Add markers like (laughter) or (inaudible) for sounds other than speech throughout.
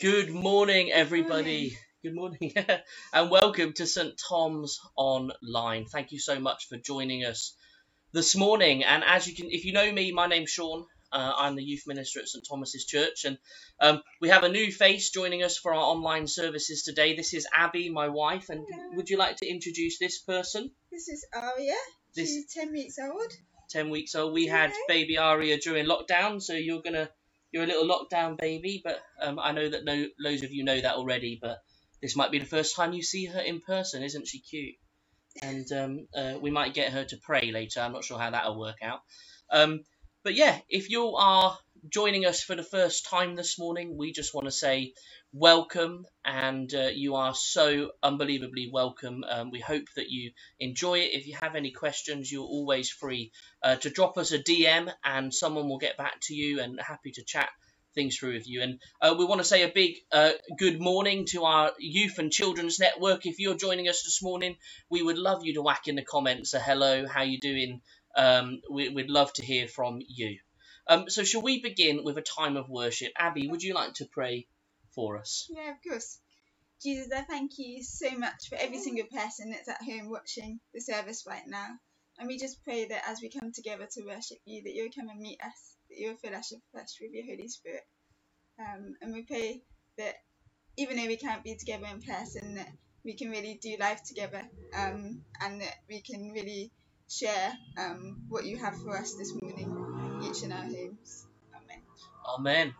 Good morning, everybody. Good morning, (laughs) and welcome to St Tom's Online. Thank you so much for joining us this morning. And as you can, if you know me, my name's Sean. Uh, I'm the youth minister at St Thomas's Church, and um, we have a new face joining us for our online services today. This is Abby, my wife, and Hello. would you like to introduce this person? This is Aria. This- She's 10 weeks old. Ten weeks old. We had baby Aria during lockdown, so you're gonna you're a little lockdown baby, but um, I know that no loads of you know that already, but this might be the first time you see her in person. Isn't she cute? And um, uh, we might get her to pray later. I'm not sure how that'll work out. Um, but yeah, if you are joining us for the first time this morning, we just want to say welcome, and uh, you are so unbelievably welcome. Um, we hope that you enjoy it. If you have any questions, you're always free uh, to drop us a DM, and someone will get back to you, and happy to chat things through with you. And uh, we want to say a big uh, good morning to our youth and children's network. If you're joining us this morning, we would love you to whack in the comments a hello, how you doing? Um, we, we'd love to hear from you. Um, so, shall we begin with a time of worship? Abby, would you like to pray for us? Yeah, of course. Jesus, I thank you so much for every single person that's at home watching the service right now. And we just pray that as we come together to worship you, that you'll come and meet us, that you'll fill us afresh with your Holy Spirit. Um, and we pray that even though we can't be together in person, that we can really do life together um, and that we can really share um, what you have for us this morning, each in our homes. Amen. Amen.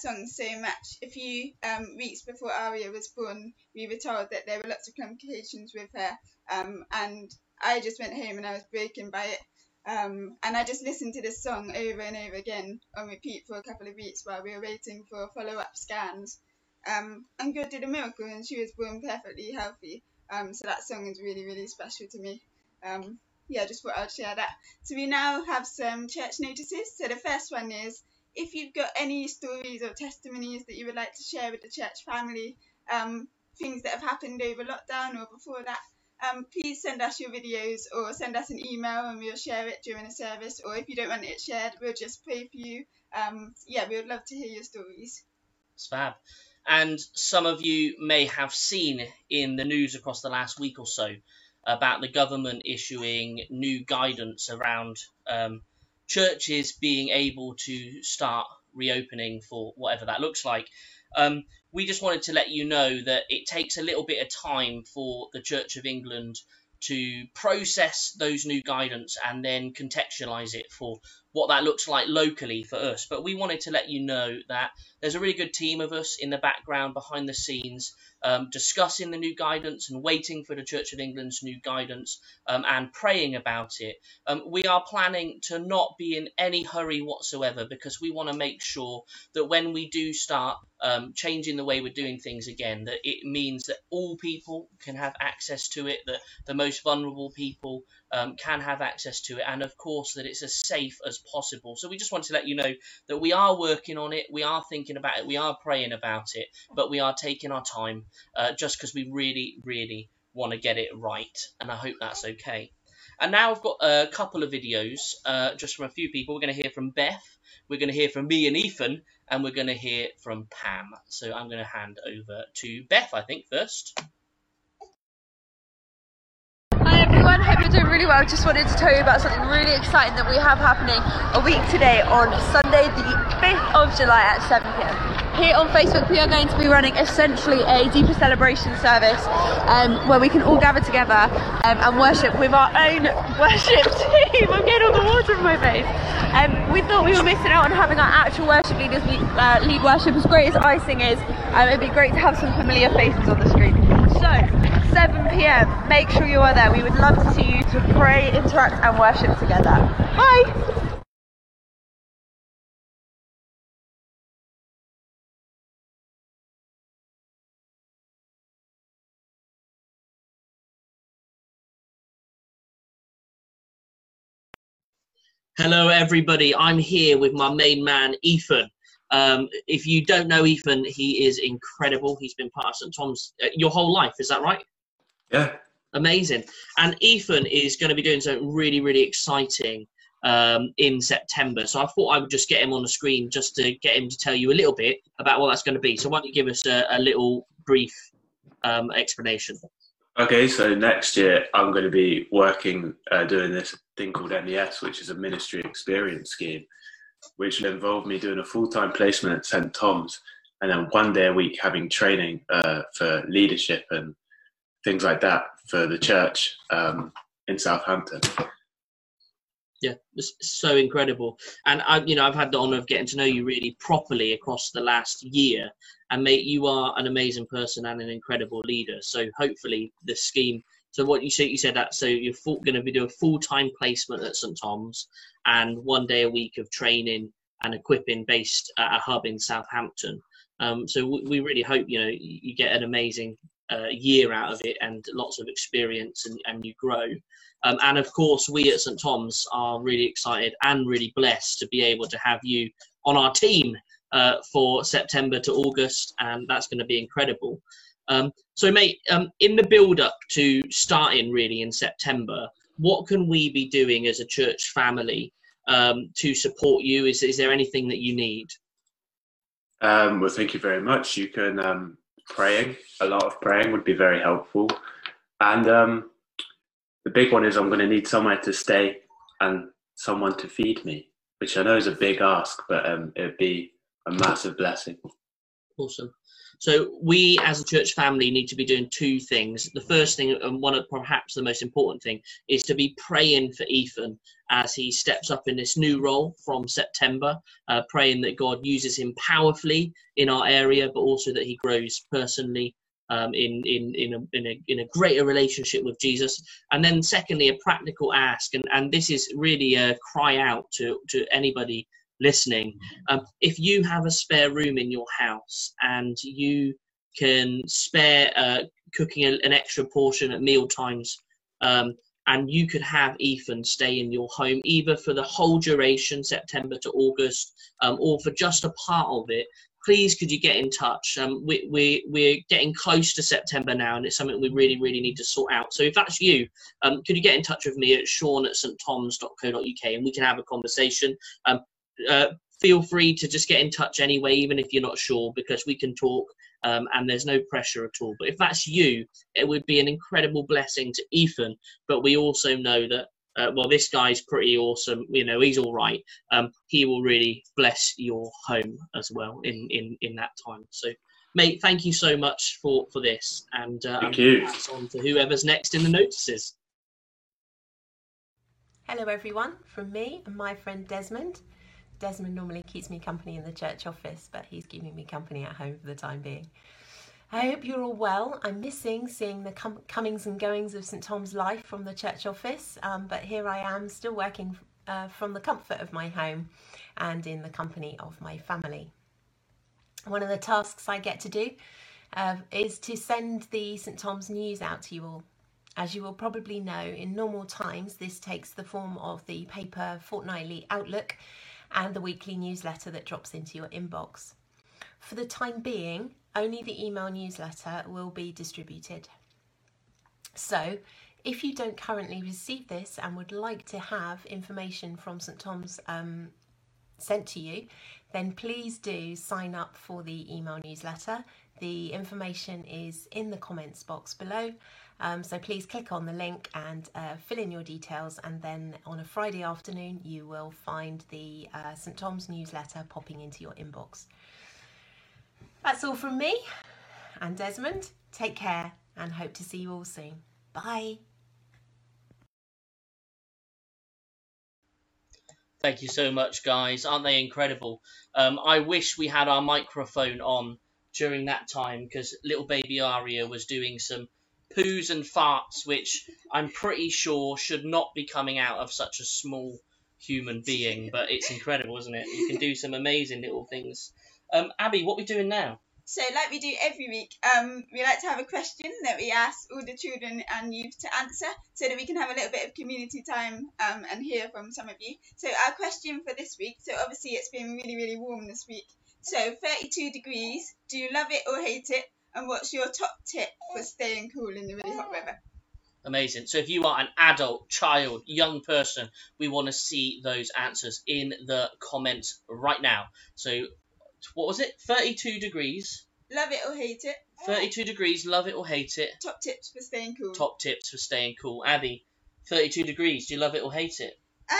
Song so much. A few um, weeks before Aria was born, we were told that there were lots of complications with her, um, and I just went home and I was broken by it. Um, and I just listened to this song over and over again on repeat for a couple of weeks while we were waiting for follow up scans. Um, and God did a miracle, and she was born perfectly healthy. Um, so that song is really, really special to me. Um, yeah, just thought I'd share that. So we now have some church notices. So the first one is if you've got any stories or testimonies that you would like to share with the church family, um, things that have happened over lockdown or before that, um, please send us your videos or send us an email and we'll share it during a service. Or if you don't want it shared, we'll just pray for you. Um, yeah, we would love to hear your stories. It's fab. And some of you may have seen in the news across the last week or so about the government issuing new guidance around um, churches being able to start reopening for whatever that looks like. Um, we just wanted to let you know that it takes a little bit of time for the Church of England to process those new guidance and then contextualize it for what that looks like locally for us. But we wanted to let you know that there's a really good team of us in the background behind the scenes um, discussing the new guidance and waiting for the Church of England's new guidance um, and praying about it. Um, we are planning to not be in any hurry whatsoever because we want to make sure that when we do start um, changing the way we're doing things again, that it means that all people can have access to it, that the most vulnerable people um, can have access to it, and of course that it's as safe as possible. So we just want to let you know that we are working on it, we are thinking about it, we are praying about it, but we are taking our time uh, just because we really, really want to get it right, and I hope that's okay. And now I've got a couple of videos uh, just from a few people. We're going to hear from Beth, we're going to hear from me and Ethan, and we're going to hear from Pam. So I'm going to hand over to Beth, I think, first. Hi everyone, hope you're doing really well. Just wanted to tell you about something really exciting that we have happening a week today on Sunday, the 5th of July at 7pm. Here on Facebook, we are going to be running essentially a deeper celebration service um, where we can all gather together um, and worship with our own (laughs) worship team. I'm getting all the water in my face. Um, we thought we were missing out on having our actual worship leaders lead, uh, lead worship. As great as icing is, um, it'd be great to have some familiar faces on the screen. So, 7 pm. Make sure you are there. We would love to see you to pray, interact, and worship together. Bye. Hello, everybody. I'm here with my main man, Ethan. Um, if you don't know Ethan, he is incredible. He's been part of St. Tom's uh, your whole life. Is that right? Yeah. Amazing. And Ethan is going to be doing something really, really exciting um, in September. So I thought I would just get him on the screen just to get him to tell you a little bit about what that's going to be. So why don't you give us a, a little brief um, explanation? Okay, so next year I'm going to be working uh, doing this thing called MES, which is a ministry experience scheme, which will involve me doing a full time placement at St. Tom's and then one day a week having training uh, for leadership and things like that for the church um, in Southampton. Yeah, it's so incredible. And I, you know, I've had the honor of getting to know you really properly across the last year. And mate, you are an amazing person and an incredible leader. So hopefully the scheme. So what you said, you said that. So you're going to be doing full time placement at St Tom's and one day a week of training and equipping based at a hub in Southampton. Um, so we really hope you know you get an amazing uh, year out of it and lots of experience and, and you grow. Um, and of course, we at St Tom's are really excited and really blessed to be able to have you on our team uh, for September to August, and that's going to be incredible. Um, so, mate, um, in the build up to starting really in September, what can we be doing as a church family um, to support you? Is, is there anything that you need? Um, well, thank you very much. You can um, praying. A lot of praying would be very helpful, and um, the big one is I'm going to need somewhere to stay and someone to feed me, which I know is a big ask, but um, it'd be a massive blessing. Awesome. So we, as a church family, need to be doing two things. The first thing, and one of perhaps the most important thing, is to be praying for Ethan as he steps up in this new role from September. Uh, praying that God uses him powerfully in our area, but also that he grows personally um, in in in a, in a in a greater relationship with Jesus. And then secondly, a practical ask, and and this is really a cry out to to anybody listening. Um, if you have a spare room in your house and you can spare uh, cooking a, an extra portion at meal times, um, and you could have Ethan stay in your home either for the whole duration, September to August, um, or for just a part of it. Please, could you get in touch? Um, we, we, we're getting close to September now, and it's something we really, really need to sort out. So, if that's you, um, could you get in touch with me at sean at sttoms.co.uk and we can have a conversation? Uh, feel free to just get in touch anyway, even if you're not sure, because we can talk um, and there's no pressure at all. But if that's you, it would be an incredible blessing to Ethan. But we also know that, uh, well, this guy's pretty awesome. You know, he's all right. Um, he will really bless your home as well in, in, in that time. So, mate, thank you so much for, for this. And uh, Thank I'm you. gonna pass on to whoever's next in the notices. Hello, everyone, from me and my friend Desmond. Desmond normally keeps me company in the church office, but he's keeping me company at home for the time being. I hope you're all well. I'm missing seeing the com- comings and goings of St Tom's life from the church office, um, but here I am still working uh, from the comfort of my home and in the company of my family. One of the tasks I get to do uh, is to send the St Tom's news out to you all. As you will probably know, in normal times, this takes the form of the paper fortnightly Outlook and the weekly newsletter that drops into your inbox. For the time being, only the email newsletter will be distributed. So, if you don't currently receive this and would like to have information from St Tom's um, sent to you, then please do sign up for the email newsletter. The information is in the comments box below. Um, so please click on the link and uh, fill in your details, and then on a Friday afternoon, you will find the uh, St Tom's newsletter popping into your inbox. That's all from me and Desmond. Take care and hope to see you all soon. Bye. Thank you so much, guys. Aren't they incredible? Um, I wish we had our microphone on during that time because little baby Aria was doing some poos and farts, which I'm pretty sure should not be coming out of such a small human being. But it's incredible, isn't it? You can do some amazing little things. Um, Abby, what we doing now? So, like we do every week, um, we like to have a question that we ask all the children and youth to answer so that we can have a little bit of community time um, and hear from some of you. So, our question for this week so, obviously, it's been really, really warm this week. So, 32 degrees, do you love it or hate it? And what's your top tip for staying cool in the really hot weather? Amazing. So if you are an adult, child, young person, we want to see those answers in the comments right now. So what was it? 32 degrees. Love it or hate it? 32 degrees, love it or hate it. Top tips for staying cool. Top tips for staying cool. Abby, 32 degrees, do you love it or hate it? Um,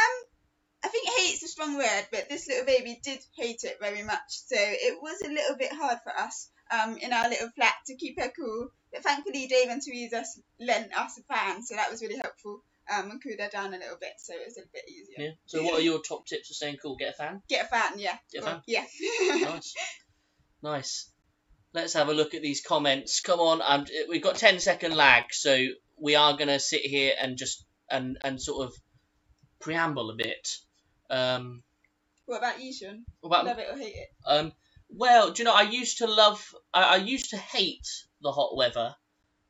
I think hate's a strong word, but this little baby did hate it very much. So it was a little bit hard for us um, in our little flat to keep her cool. But thankfully, Dave and Teresa lent us a fan, so that was really helpful um, and cooled her down a little bit, so it was a bit easier. Yeah. So what are your top tips for staying cool? Get a fan? Get a fan, yeah. Get a fan? Yeah. (laughs) Nice. nice. Let's have a look at these comments. Come on, um, we've got 10 second lag, so we are going to sit here and just and and sort of preamble a bit. Um, what about you, Sean? what about Love it or hate it? Um, well, do you know, I used to love, I, I used to hate the hot weather.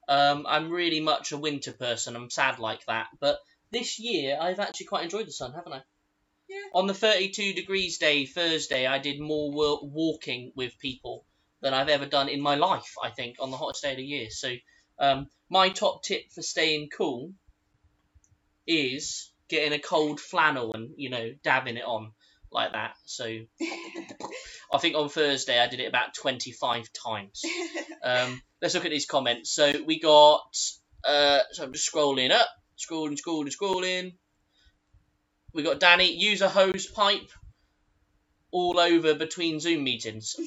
Um, I'm really much a winter person. I'm sad like that. But this year, I've actually quite enjoyed the sun, haven't I? Yeah. On the 32 degrees day, Thursday, I did more wa- walking with people than I've ever done in my life, I think, on the hottest day of the year. So, um, my top tip for staying cool is getting a cold flannel and, you know, dabbing it on like that. So, (laughs) I think on Thursday I did it about 25 times. Um, (laughs) let's look at these comments. So we got, uh, so I'm just scrolling up, scrolling, scrolling, scrolling. We got Danny, use a hose pipe all over between Zoom meetings. (laughs)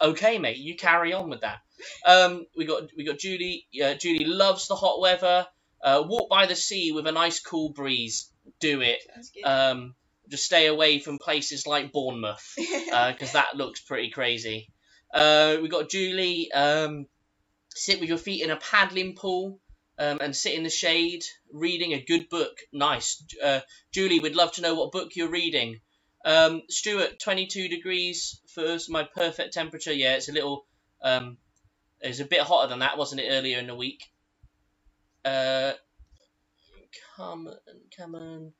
Okay, mate, you carry on with that. Um, we got we got Julie. Uh, Julie loves the hot weather. Uh, walk by the sea with a nice cool breeze. Do it. Um, just stay away from places like Bournemouth (laughs) because that looks pretty crazy. Uh, we got Julie. Um, sit with your feet in a paddling pool um, and sit in the shade, reading a good book. Nice. Uh, Julie, we'd love to know what book you're reading. Um, Stuart, 22 degrees for my perfect temperature. Yeah, it's a little. Um, it's a bit hotter than that, wasn't it, earlier in the week? Uh, come on, come on.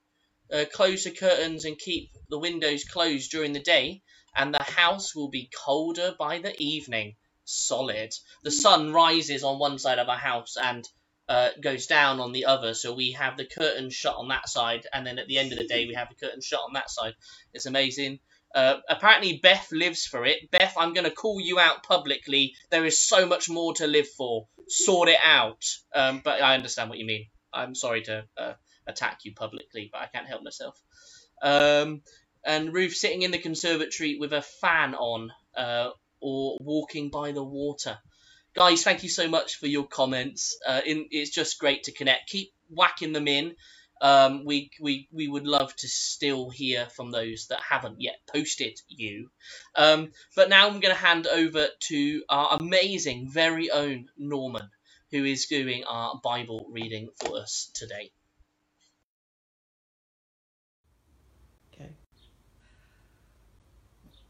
Uh, close the curtains and keep the windows closed during the day, and the house will be colder by the evening. Solid. The sun rises on one side of our house and uh, goes down on the other, so we have the curtains shut on that side, and then at the end of the day, we have the curtains shut on that side. It's amazing. Uh, apparently, Beth lives for it. Beth, I'm going to call you out publicly. There is so much more to live for. Sort it out. Um, but I understand what you mean. I'm sorry to uh, attack you publicly, but I can't help myself. Um, and Ruth sitting in the conservatory with a fan on uh, or walking by the water. Guys, thank you so much for your comments. Uh, in, it's just great to connect. Keep whacking them in. Um, we, we, we would love to still hear from those that haven't yet posted you. Um, but now I'm going to hand over to our amazing, very own Norman, who is doing our Bible reading for us today. Okay.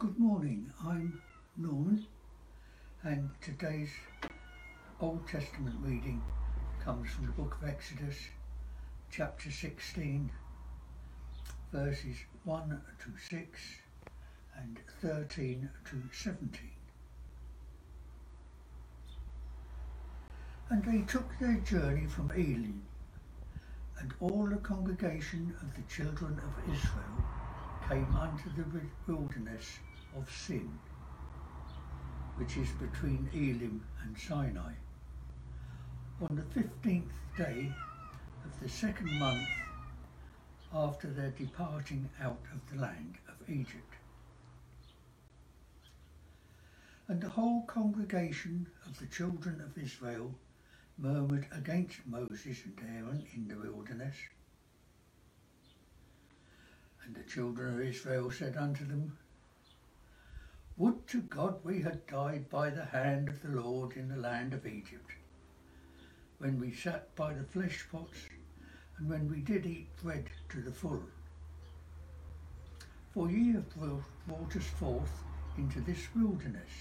Good morning, I'm Norman, and today's Old Testament reading comes from the book of Exodus, chapter 16, verses 1 to 6 and 13 to 17. And they took their journey from Elim, and all the congregation of the children of Israel came unto the wilderness of Sin, which is between Elim and Sinai, on the fifteenth day of the second month after their departing out of the land of Egypt. And the whole congregation of the children of Israel murmured against Moses and Aaron in the wilderness. And the children of Israel said unto them, Would to God we had died by the hand of the Lord in the land of Egypt, when we sat by the flesh pots, and when we did eat bread to the full. For ye have brought, us forth into this wilderness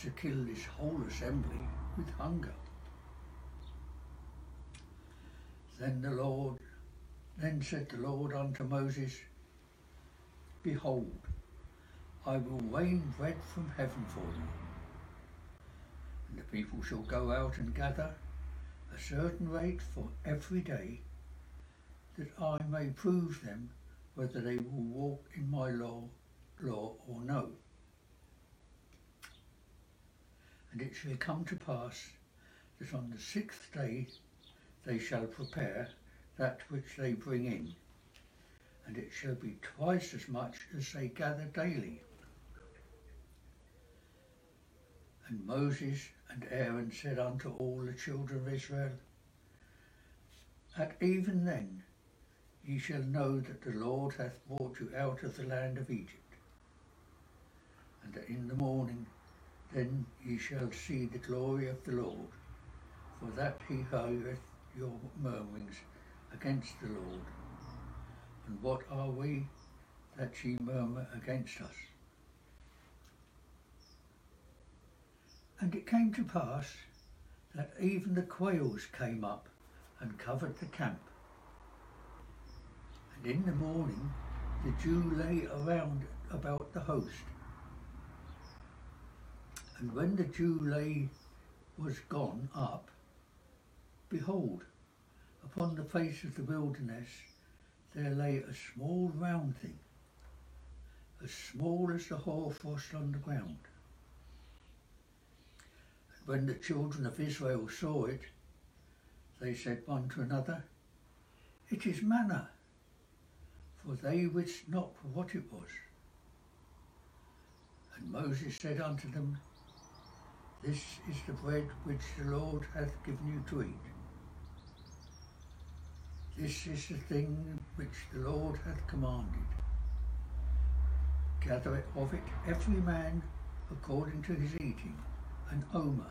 to kill this whole assembly with hunger. Then the Lord, then said the Lord unto Moses, Behold, I will rain bread from heaven for you. And the people shall go out and gather a certain rate for every day, that I may prove them whether they will walk in my law, law or no. And it shall come to pass that on the sixth day they shall prepare that which they bring in, and it shall be twice as much as they gather daily. And Moses and Aaron said unto all the children of Israel, At even then ye shall know that the Lord hath brought you out of the land of Egypt. And that in the morning then ye shall see the glory of the Lord, for that he heareth your murmurings against the Lord. And what are we that ye murmur against us? And it came to pass that even the quails came up and covered the camp. And in the morning the dew lay around about the host. And when the dew lay was gone up, behold, upon the face of the wilderness there lay a small round thing, as small as the hoarfrost on the ground. When the children of Israel saw it, they said one to another, It is manna, for they wist not what it was. And Moses said unto them, This is the bread which the Lord hath given you to eat. This is the thing which the Lord hath commanded. Gather of it every man according to his eating, an omer,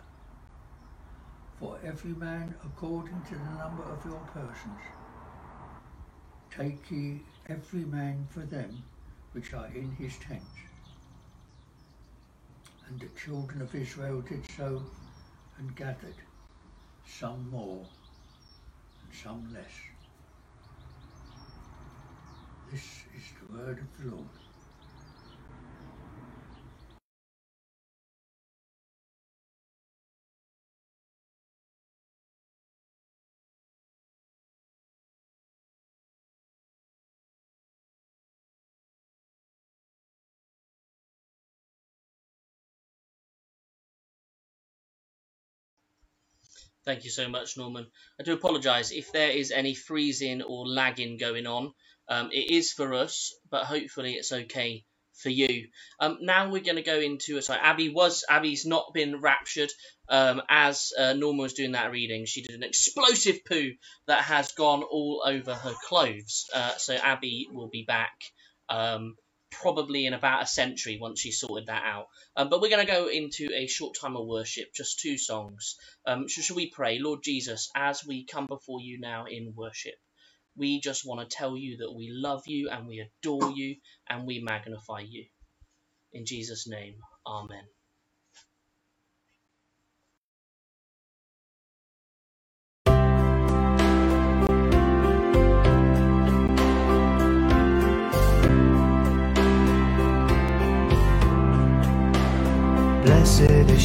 for every man according to the number of your persons. Take ye every man for them which are in his tents. And the children of Israel did so and gathered, some more and some less. This is the word of the Lord. Thank you so much, Norman. I do apologise if there is any freezing or lagging going on. Um, it is for us, but hopefully it's okay for you. Um, now we're going to go into a sorry. Abby was Abby's not been raptured. Um, as uh, Norman was doing that reading, she did an explosive poo that has gone all over her clothes. Uh, so Abby will be back. Um, probably in about a century once she sorted that out. Um, but we're going to go into a short time of worship, just two songs. Um, so should we pray, Lord Jesus, as we come before you now in worship? We just want to tell you that we love you and we adore you and we magnify you. In Jesus' name, Amen.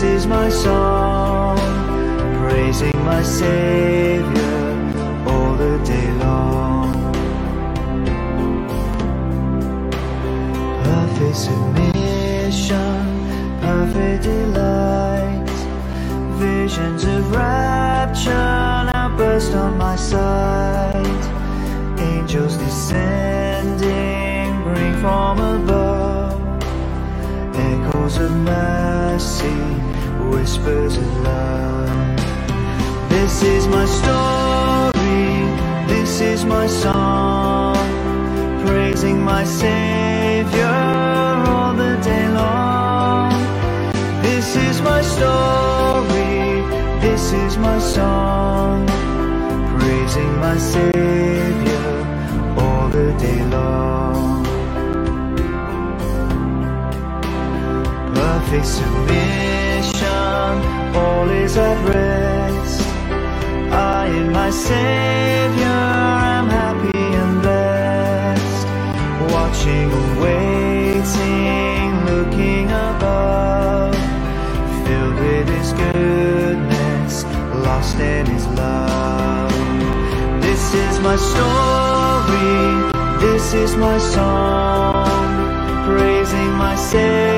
this is my song, praising my Savior all the day long. Perfect submission, perfect delight, visions of rapture now burst on my sight. Angels descending bring from above echoes of whispers of love. This is my story, this is my song, praising my Savior all the day long. This is my story, this is my song, praising my Savior all the day long. Perfect submission, at rest. I in my Savior am happy and blessed, watching waiting, looking above, filled with His goodness, lost in His love. This is my story, this is my song, praising my Savior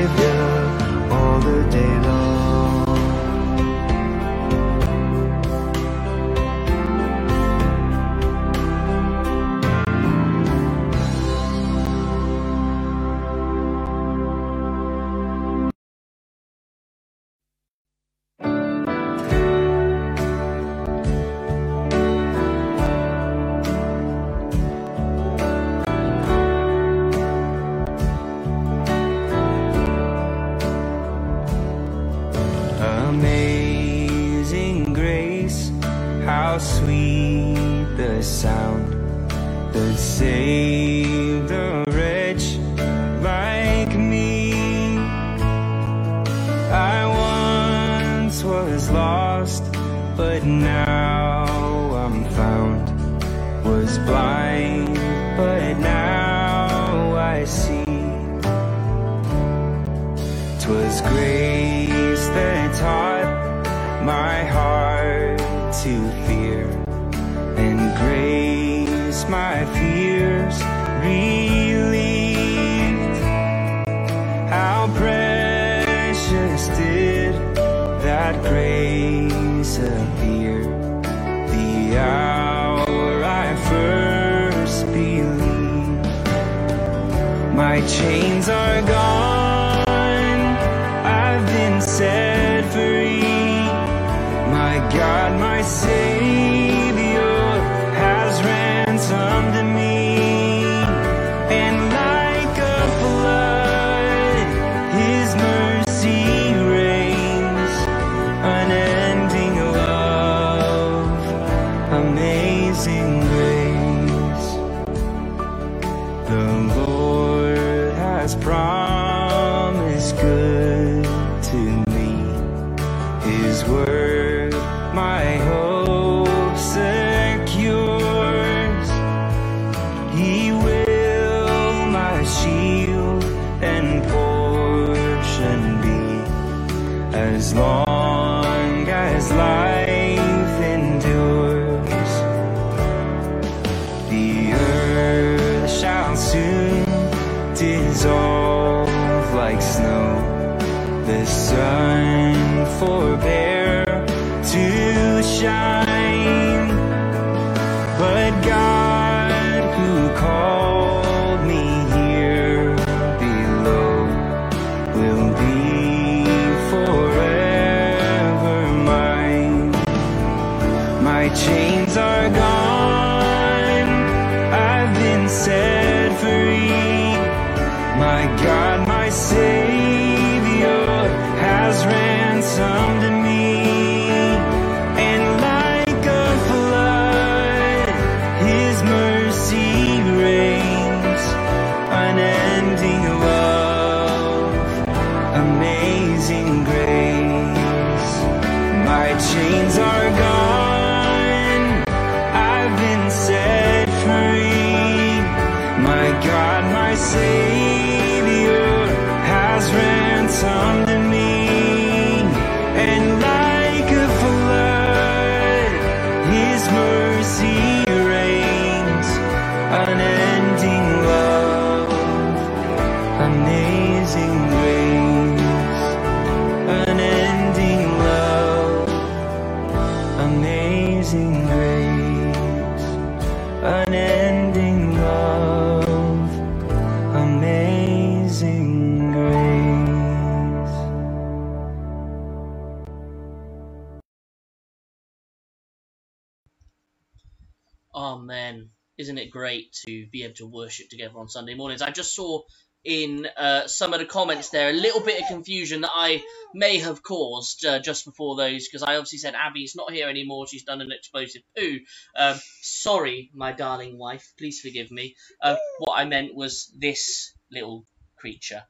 Isn't it great to be able to worship together on Sunday mornings? I just saw in uh, some of the comments there a little bit of confusion that I may have caused uh, just before those because I obviously said Abby's not here anymore. She's done an explosive poo. Um, sorry, my darling wife. Please forgive me. Uh, what I meant was this little creature.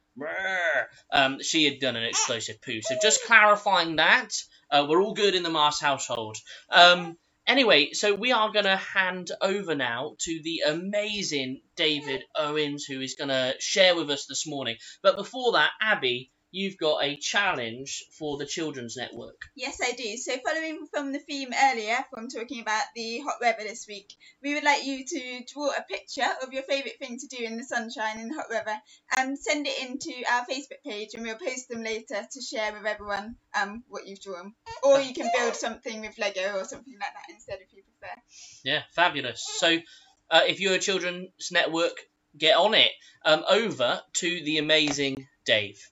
Um, she had done an explosive poo. So just clarifying that. Uh, we're all good in the Mars household. Um, Anyway, so we are going to hand over now to the amazing David Owens, who is going to share with us this morning. But before that, Abby, you've got a challenge for the Children's Network. Yes, I do. So, following from the theme earlier, from talking about the hot weather this week, we would like you to draw a picture of your favourite thing to do in the sunshine and the hot weather and send it into our Facebook page, and we'll post them later to share with everyone um, what you've drawn. Or you can build something with Lego or something like that instead if you prefer. Yeah, fabulous. So, uh, if you're a Children's Network, get on it. Um, over to the amazing Dave.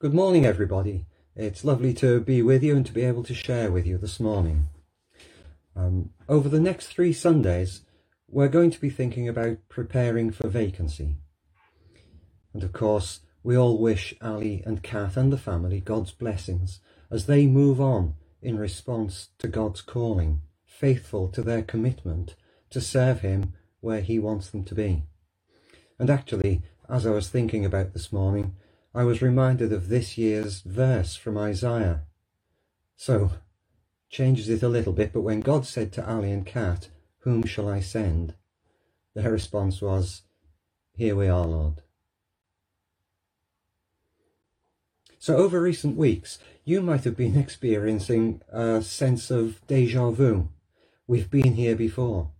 Good morning, everybody. It's lovely to be with you and to be able to share with you this morning. Um, over the next three Sundays, we're going to be thinking about preparing for vacancy. And of course, we all wish Ali and Kath and the family God's blessings as they move on in response to God's calling, faithful to their commitment to serve Him where He wants them to be. And actually, as I was thinking about this morning, I was reminded of this year's verse from Isaiah. So, changes it a little bit, but when God said to Ali and Kat, Whom shall I send? Their response was, Here we are, Lord. So, over recent weeks, you might have been experiencing a sense of deja vu. We've been here before.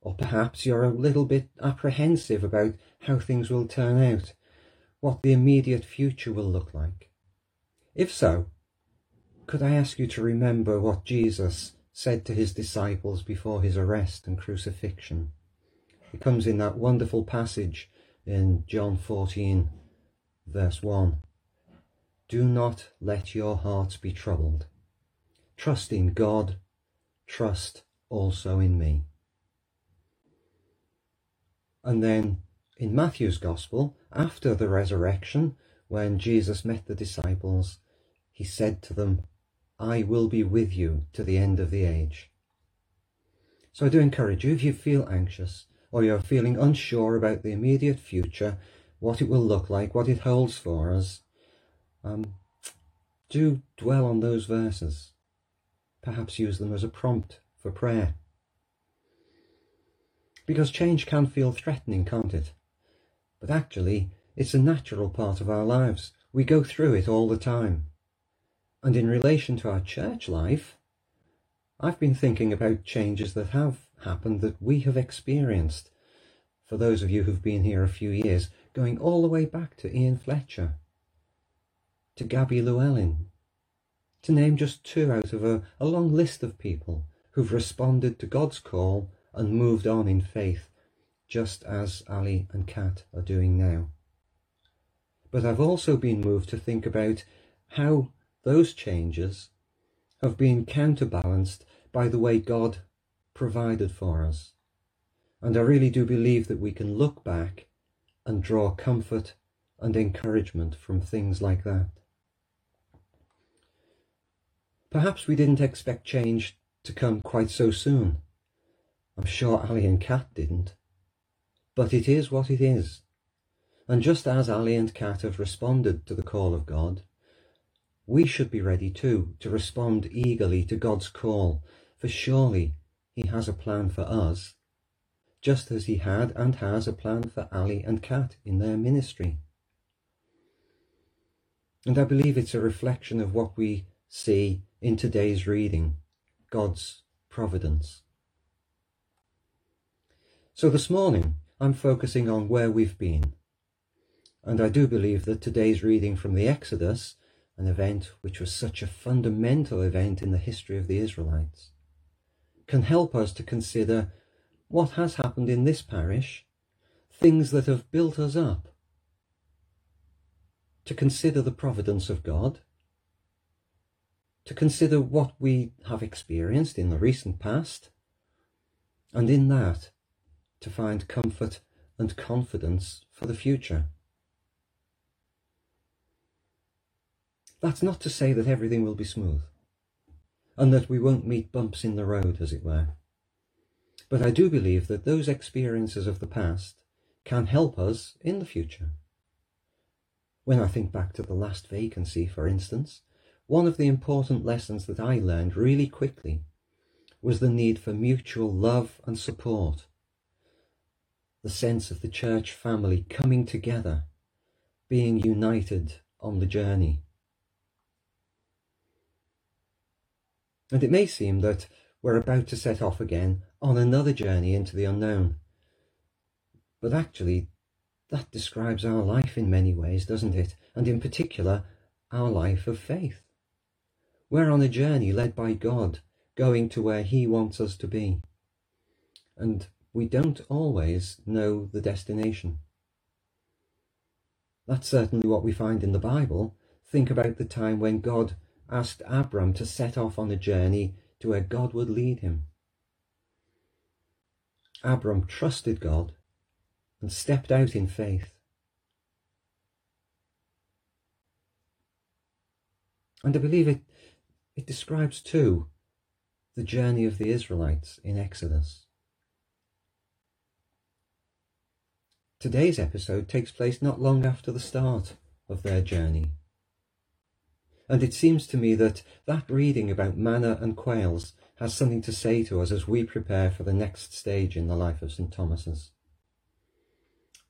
Or perhaps you're a little bit apprehensive about how things will turn out, what the immediate future will look like. If so, could I ask you to remember what Jesus said to his disciples before his arrest and crucifixion? It comes in that wonderful passage in John 14, verse 1. Do not let your hearts be troubled. Trust in God, trust also in me. And then in Matthew's Gospel, after the resurrection, when Jesus met the disciples, he said to them, I will be with you to the end of the age. So I do encourage you, if you feel anxious or you're feeling unsure about the immediate future, what it will look like, what it holds for us, um, do dwell on those verses. Perhaps use them as a prompt for prayer. Because change can feel threatening, can't it? But actually, it's a natural part of our lives. We go through it all the time. And in relation to our church life, I've been thinking about changes that have happened that we have experienced. For those of you who've been here a few years, going all the way back to Ian Fletcher, to Gabby Llewellyn, to name just two out of a, a long list of people who've responded to God's call and moved on in faith, just as Ali and Kat are doing now. But I've also been moved to think about how those changes have been counterbalanced by the way God provided for us. And I really do believe that we can look back and draw comfort and encouragement from things like that. Perhaps we didn't expect change to come quite so soon. I'm sure Ali and Kat didn't. But it is what it is. And just as Ali and Kat have responded to the call of God, we should be ready too to respond eagerly to God's call, for surely He has a plan for us, just as He had and has a plan for Ali and Kat in their ministry. And I believe it's a reflection of what we see in today's reading God's providence. So this morning, I'm focusing on where we've been. And I do believe that today's reading from the Exodus, an event which was such a fundamental event in the history of the Israelites, can help us to consider what has happened in this parish, things that have built us up, to consider the providence of God, to consider what we have experienced in the recent past, and in that to find comfort and confidence for the future. That's not to say that everything will be smooth, and that we won't meet bumps in the road, as it were. But I do believe that those experiences of the past can help us in the future. When I think back to the last vacancy, for instance, one of the important lessons that I learned really quickly was the need for mutual love and support. The sense of the church family coming together, being united on the journey. And it may seem that we're about to set off again on another journey into the unknown. But actually, that describes our life in many ways, doesn't it? And in particular, our life of faith. We're on a journey led by God, going to where He wants us to be. And we don't always know the destination. That's certainly what we find in the Bible. Think about the time when God asked Abram to set off on a journey to where God would lead him. Abram trusted God and stepped out in faith. And I believe it it describes too the journey of the Israelites in Exodus. Today's episode takes place not long after the start of their journey. And it seems to me that that reading about manna and quails has something to say to us as we prepare for the next stage in the life of St. Thomas's.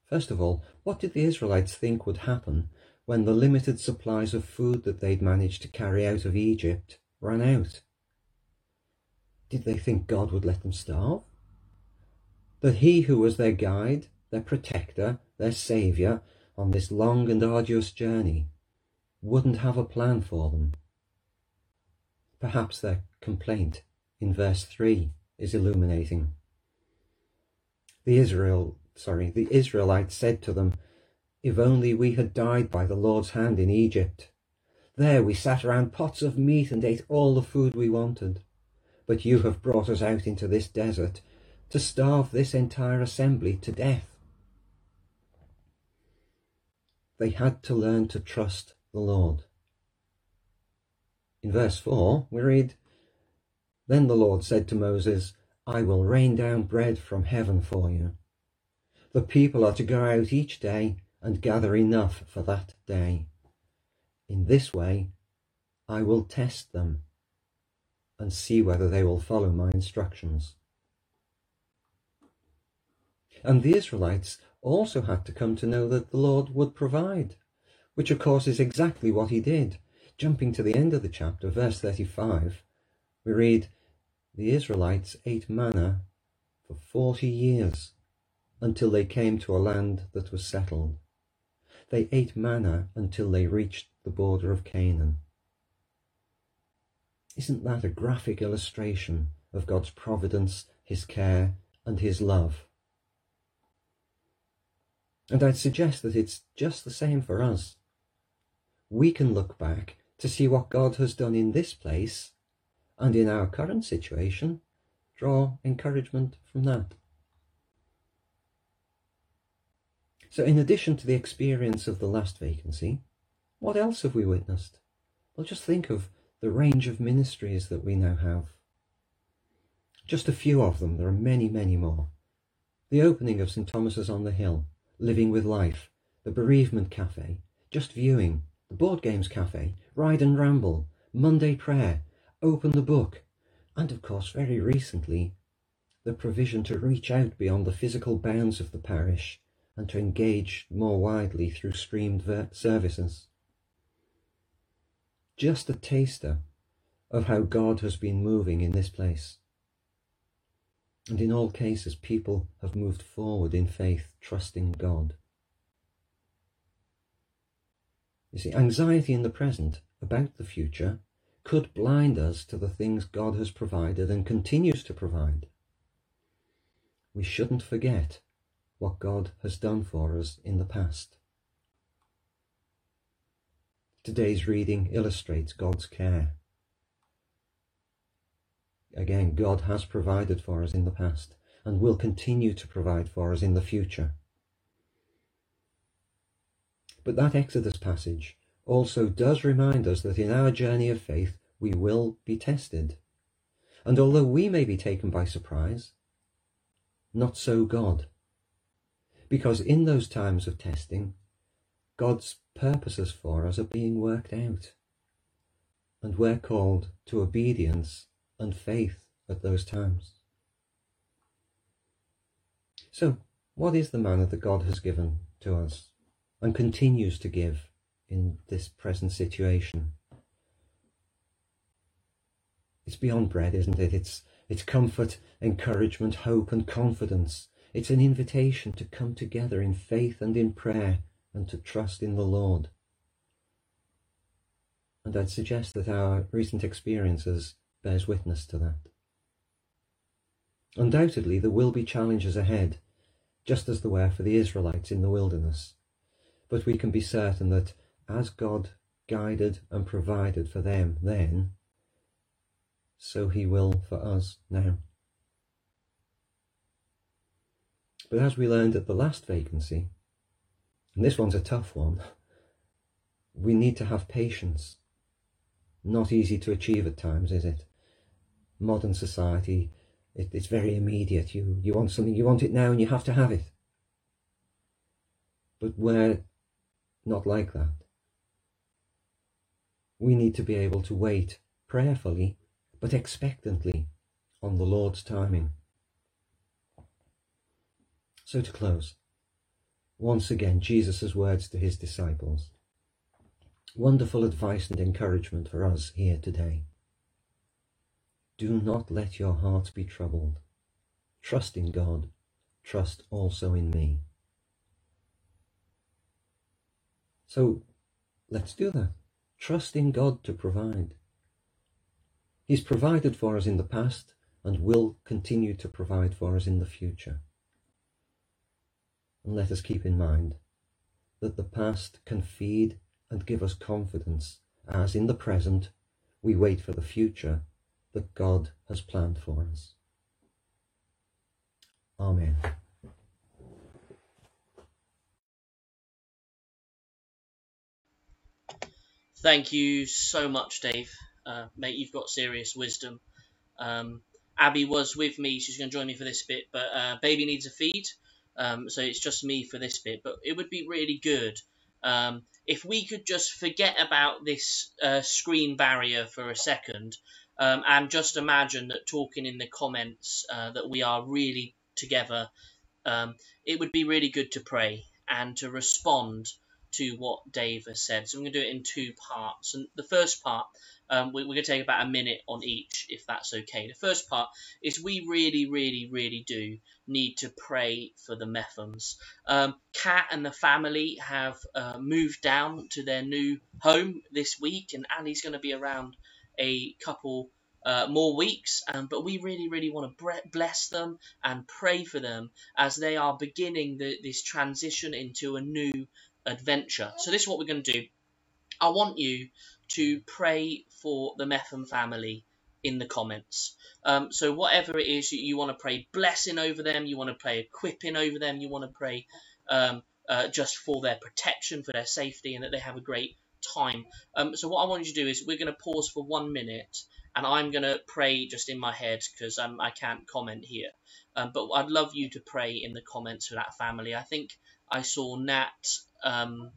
First of all, what did the Israelites think would happen when the limited supplies of food that they'd managed to carry out of Egypt ran out? Did they think God would let them starve? That he who was their guide, their protector, their saviour on this long and arduous journey wouldn't have a plan for them? Perhaps their complaint in verse 3 is illuminating. The Israel, sorry, the Israelites said to them, If only we had died by the Lord's hand in Egypt. There we sat around pots of meat and ate all the food we wanted. But you have brought us out into this desert to starve this entire assembly to death. They had to learn to trust the Lord. In verse 4, we read, Then the Lord said to Moses, I will rain down bread from heaven for you. The people are to go out each day and gather enough for that day. In this way, I will test them and see whether they will follow my instructions. And the Israelites also had to come to know that the Lord would provide, which of course is exactly what he did. Jumping to the end of the chapter, verse 35, we read, The Israelites ate manna for 40 years until they came to a land that was settled. They ate manna until they reached the border of Canaan. Isn't that a graphic illustration of God's providence, His care, and His love? And I'd suggest that it's just the same for us. We can look back to see what God has done in this place and in our current situation, draw encouragement from that. So, in addition to the experience of the last vacancy, what else have we witnessed? Well, just think of the range of ministries that we now have. Just a few of them, there are many, many more. The opening of St. Thomas's on the Hill, Living with Life, the Bereavement Cafe, Just Viewing, the Board Games Cafe, Ride and Ramble, Monday Prayer, Open the Book, and of course, very recently, the provision to reach out beyond the physical bounds of the parish and to engage more widely through streamed services just a taster of how God has been moving in this place. And in all cases, people have moved forward in faith, trusting God. You see, anxiety in the present about the future could blind us to the things God has provided and continues to provide. We shouldn't forget what God has done for us in the past. Today's reading illustrates God's care. Again, God has provided for us in the past and will continue to provide for us in the future. But that Exodus passage also does remind us that in our journey of faith we will be tested. And although we may be taken by surprise, not so God. Because in those times of testing, God's purposes for us are being worked out. And we're called to obedience and faith at those times. So, what is the manna that God has given to us and continues to give in this present situation? It's beyond bread, isn't it? It's, it's comfort, encouragement, hope, and confidence. It's an invitation to come together in faith and in prayer and to trust in the Lord. And I'd suggest that our recent experiences bears witness to that. Undoubtedly, there will be challenges ahead, just as there were for the Israelites in the wilderness. But we can be certain that as God guided and provided for them then, so he will for us now. But as we learned at the last vacancy, and this one's a tough one, we need to have patience. not easy to achieve at times, is it? Modern society, it, it's very immediate. You, you want something, you want it now, and you have to have it. But we're not like that. We need to be able to wait prayerfully, but expectantly on the Lord's timing. So to close, once again, Jesus' words to his disciples. Wonderful advice and encouragement for us here today. Do not let your hearts be troubled. Trust in God. Trust also in me. So let's do that. Trust in God to provide. He's provided for us in the past and will continue to provide for us in the future. And let us keep in mind that the past can feed and give us confidence as in the present we wait for the future that God has planned for us. Amen. Thank you so much, Dave. Uh, mate, you've got serious wisdom. Um, Abby was with me. She's going to join me for this bit, but uh, baby needs a feed, um, so it's just me for this bit. But it would be really good um, if we could just forget about this uh, screen barrier for a second um, and just imagine that talking in the comments uh, that we are really together, um, it would be really good to pray and to respond to what Dave has said. So I'm going to do it in two parts. And the first part, um, we, are going to take about a minute on each, if that's okay. The first part is we really, really, really do need to pray for the Methams. Um, Kat and the family have uh, moved down to their new home this week, and Ali's going to be around a couple uh, more weeks. Um, but we really, really want to bless them and pray for them as they are beginning the, this transition into a new adventure. So this is what we're going to do. I want you to pray for the Metham family in the comments. Um, so whatever it is you, you want to pray blessing over them, you want to pray equipping over them, you want to pray um, uh, just for their protection, for their safety, and that they have a great time. Um, so what I want you to do is we're going to pause for one minute, and I'm going to pray just in my head because um, I can't comment here. Um, but I'd love you to pray in the comments for that family. I think I saw Nat um,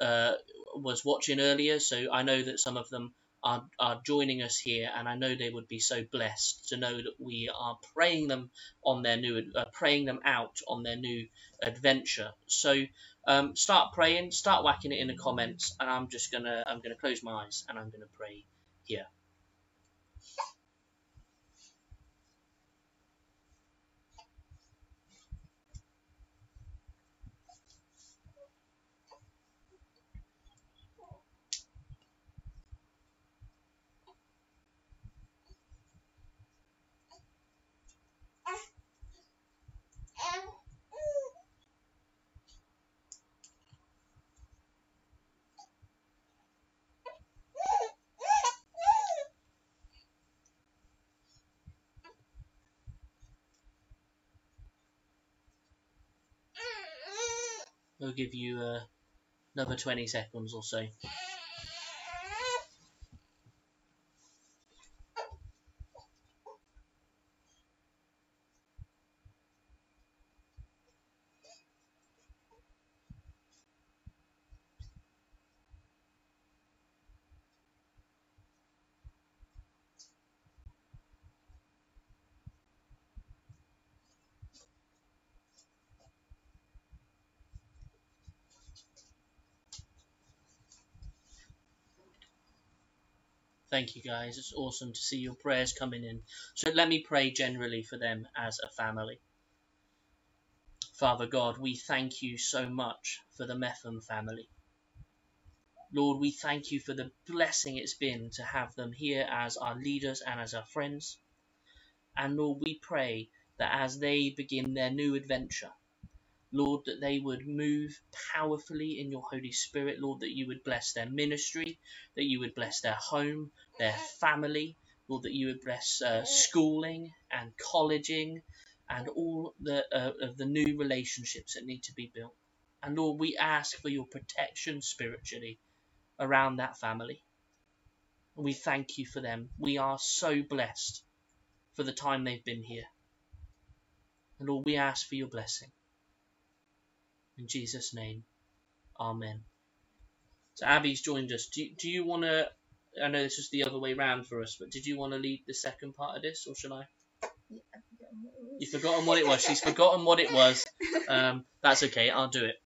uh, was watching earlier, so I know that some of them are, are joining us here, and I know they would be so blessed to know that we are praying them on their new, uh, praying them out on their new adventure. So um, start praying, start whacking it in the comments, and I'm just gonna, I'm gonna close my eyes and I'm gonna pray here. We'll give you uh, another 20 seconds or so. Thank you guys. It's awesome to see your prayers coming in. So let me pray generally for them as a family. Father God, we thank you so much for the Metham family. Lord, we thank you for the blessing it's been to have them here as our leaders and as our friends. And Lord, we pray that as they begin their new adventure, Lord, that they would move powerfully in your Holy Spirit, Lord, that you would bless their ministry, that you would bless their home, their family, Lord, that you would bless uh, schooling and colleging and all the, uh, of the new relationships that need to be built. And Lord, we ask for your protection spiritually around that family. And we thank you for them. We are so blessed for the time they've been here. And Lord, we ask for your blessing. In Jesus' name, Amen. So Abby's joined us. Do, do you want to? I know this was the other way round for us, but did you want to lead the second part of this, or should I? You've forgotten what it was. She's forgotten what it was. Um, that's okay. I'll do it.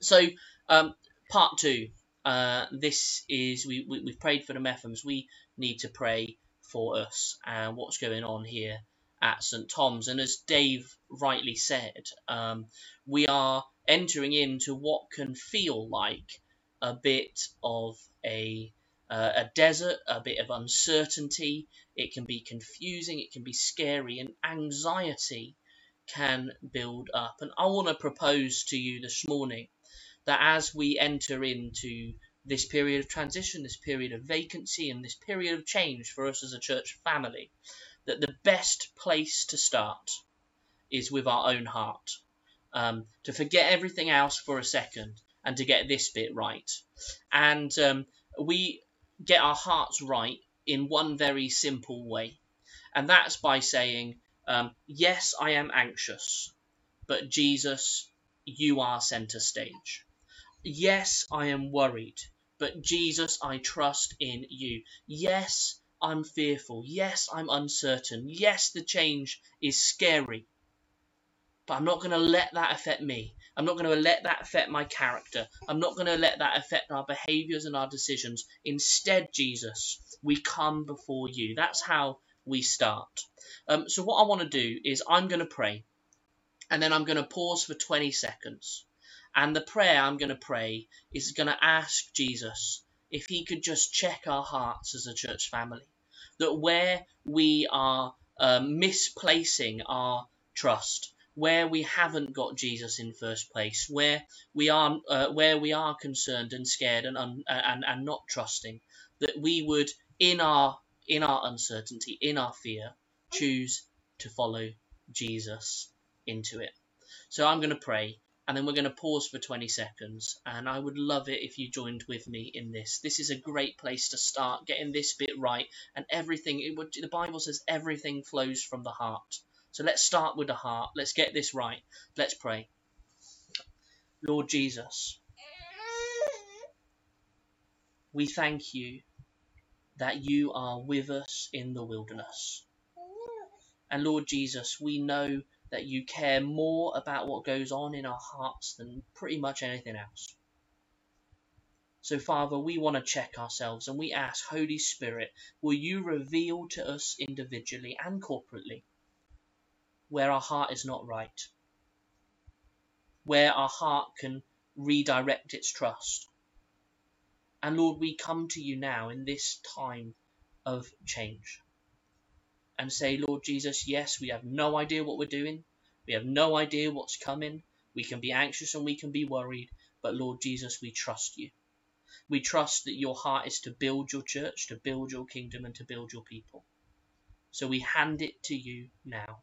So, um, part two. Uh, this is we, we we've prayed for the Mephams. We need to pray for us and what's going on here at St Tom's. And as Dave rightly said, um, we are entering into what can feel like a bit of a uh, a desert, a bit of uncertainty. It can be confusing, it can be scary, and anxiety can build up. And I want to propose to you this morning that as we enter into this period of transition, this period of vacancy, and this period of change for us as a church family, that the best place to start is with our own heart. Um, to forget everything else for a second and to get this bit right. And um, we get our hearts right in one very simple way, and that's by saying, um, Yes, I am anxious, but Jesus, you are center stage. Yes, I am worried, but Jesus, I trust in you. Yes, I'm fearful. Yes, I'm uncertain. Yes, the change is scary. But I'm not going to let that affect me. I'm not going to let that affect my character. I'm not going to let that affect our behaviors and our decisions. Instead, Jesus, we come before you. That's how we start. Um, so, what I want to do is I'm going to pray, and then I'm going to pause for 20 seconds. And the prayer I'm going to pray is going to ask Jesus if he could just check our hearts as a church family. That where we are um, misplacing our trust, where we haven't got Jesus in first place, where we are uh, where we are concerned and scared and, un, and and not trusting, that we would in our in our uncertainty, in our fear, choose to follow Jesus into it. So I'm going to pray and then we're going to pause for 20 seconds and I would love it if you joined with me in this. This is a great place to start getting this bit right and everything it would, the Bible says everything flows from the heart. So let's start with the heart. Let's get this right. Let's pray. Lord Jesus, we thank you that you are with us in the wilderness. And Lord Jesus, we know that you care more about what goes on in our hearts than pretty much anything else. So, Father, we want to check ourselves and we ask, Holy Spirit, will you reveal to us individually and corporately where our heart is not right, where our heart can redirect its trust. And Lord, we come to you now in this time of change and say, Lord Jesus, yes, we have no idea what we're doing. We have no idea what's coming. We can be anxious and we can be worried, but Lord Jesus, we trust you. We trust that your heart is to build your church, to build your kingdom, and to build your people. So we hand it to you now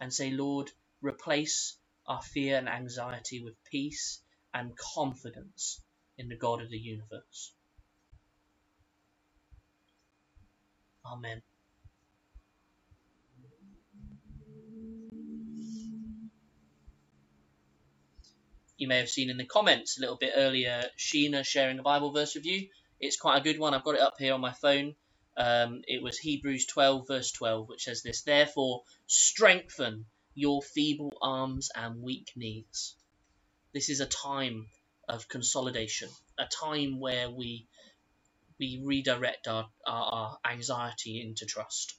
and say, Lord, replace our fear and anxiety with peace and confidence in the God of the universe. Amen. You may have seen in the comments a little bit earlier Sheena sharing a Bible verse with you. It's quite a good one. I've got it up here on my phone. Um, it was Hebrews 12, verse 12, which says this Therefore, strengthen your feeble arms and weak knees. This is a time of consolidation, a time where we we redirect our, our, our anxiety into trust,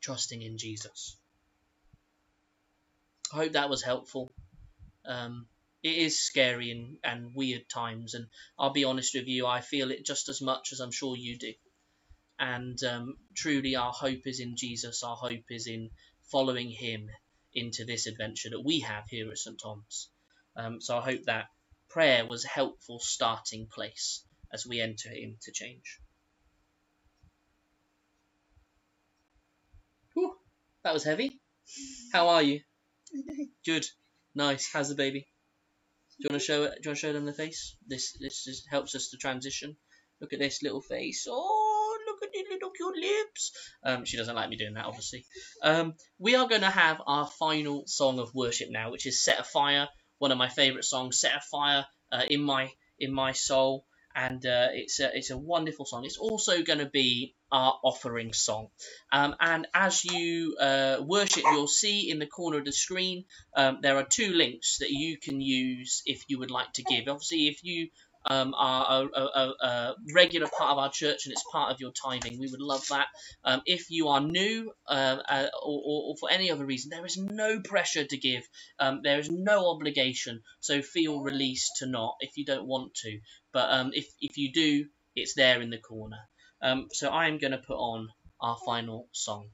trusting in Jesus. I hope that was helpful. Um, it is scary and, and weird times, and I'll be honest with you, I feel it just as much as I'm sure you do and um, truly our hope is in Jesus. Our hope is in following Him into this adventure that we have here at St Thomas. Um, so I hope that prayer was a helpful starting place as we enter into change. Whew, that was heavy. How are you? (laughs) Good. Nice. How's the baby? Do you want to show it? Do you want to show them the face? This this just helps us to transition. Look at this little face. Oh your lips. Um, she doesn't like me doing that, obviously. Um, we are going to have our final song of worship now, which is "Set a Fire," one of my favourite songs. "Set a Fire" uh, in my in my soul, and uh, it's a it's a wonderful song. It's also going to be our offering song. Um, and as you uh, worship, you'll see in the corner of the screen um, there are two links that you can use if you would like to give. Obviously, if you um, are a, a, a, regular part of our church and it's part of your tithing, we would love that. Um, if you are new uh, uh, or, or, for any other reason, there is no pressure to give. Um, there is no obligation, so feel released to not if you don't want to. But um, if if you do, it's there in the corner. Um, so I am going to put on our final song.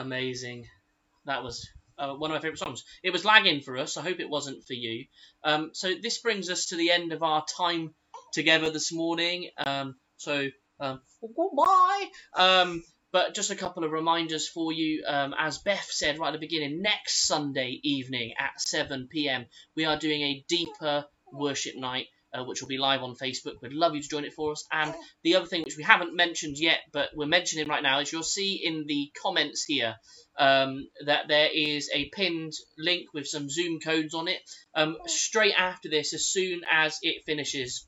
Amazing. That was uh, one of my favourite songs. It was lagging for us. I hope it wasn't for you. Um, so this brings us to the end of our time together this morning. Um, so um, goodbye. Um, but just a couple of reminders for you. Um, as Beth said right at the beginning, next Sunday evening at 7 p.m. we are doing a deeper worship night uh, which will be live on Facebook. We'd love you to join it for us. And the other thing which we haven't mentioned yet, but we're mentioning right now, is you'll see in the comments here um, that there is a pinned link with some Zoom codes on it. Um, straight after this, as soon as it finishes,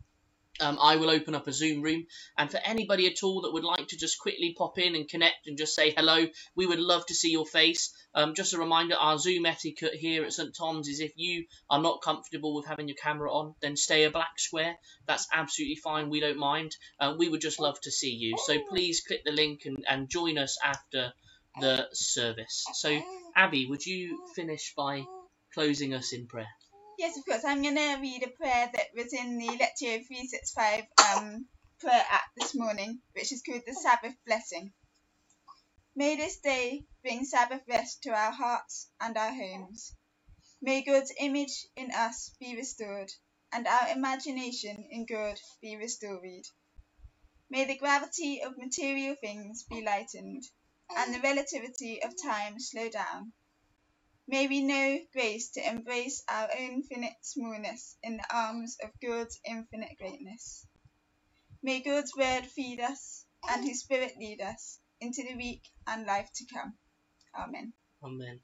um, I will open up a Zoom room, and for anybody at all that would like to just quickly pop in and connect and just say hello, we would love to see your face. Um, just a reminder, our Zoom etiquette here at St Tom's is if you are not comfortable with having your camera on, then stay a black square. That's absolutely fine. We don't mind. Uh, we would just love to see you. So please click the link and, and join us after the service. So Abby, would you finish by closing us in prayer? Yes, of course. I'm going to read a prayer that was in the Lectio 365 um, prayer app this morning, which is called the Sabbath Blessing. May this day bring Sabbath rest to our hearts and our homes. May God's image in us be restored, and our imagination in God be restored. May the gravity of material things be lightened, and the relativity of time slow down. May we know grace to embrace our own finite smallness in the arms of God's infinite greatness. May God's word feed us and his spirit lead us into the week and life to come. Amen. Amen.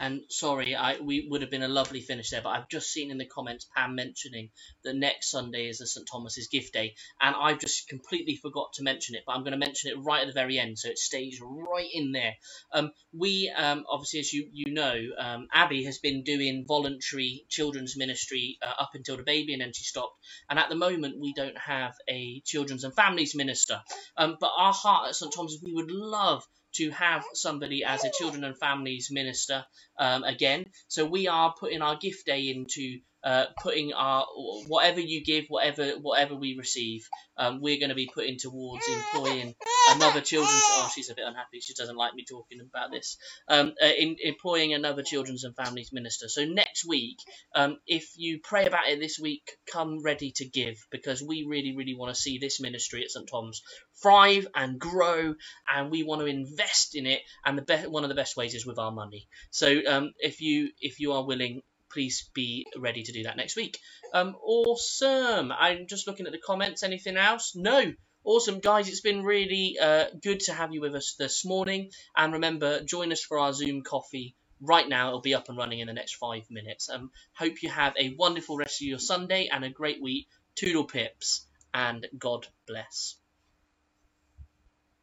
And sorry, I we would have been a lovely finish there, but I've just seen in the comments Pam mentioning that next Sunday is the St Thomas's gift day, and I've just completely forgot to mention it, but I'm going to mention it right at the very end, so it stays right in there. Um, we um, obviously, as you you know, um, Abby has been doing voluntary children's ministry uh, up until the baby, and then she stopped. And at the moment, we don't have a children's and families minister. Um, but our heart at St Thomas's, we would love to have somebody as a children and families minister um, again. So we are putting our gift day into uh, putting our whatever you give, whatever whatever we receive, um, we're going to be putting towards employing another children's. Oh, she's a bit unhappy. She doesn't like me talking about this. Um, uh, in, employing another children's and families minister. So next week, um, if you pray about it this week, come ready to give because we really, really want to see this ministry at St Tom's thrive and grow, and we want to invest in it. And the be- one of the best ways is with our money. So um, if you if you are willing, please be ready to do that next week. Um, awesome. I'm just looking at the comments. Anything else? No. Awesome, guys. It's been really uh, good to have you with us this morning. And remember, join us for our Zoom coffee right now. It'll be up and running in the next five minutes. Um, hope you have a wonderful rest of your Sunday and a great week. Toodle pips and God bless.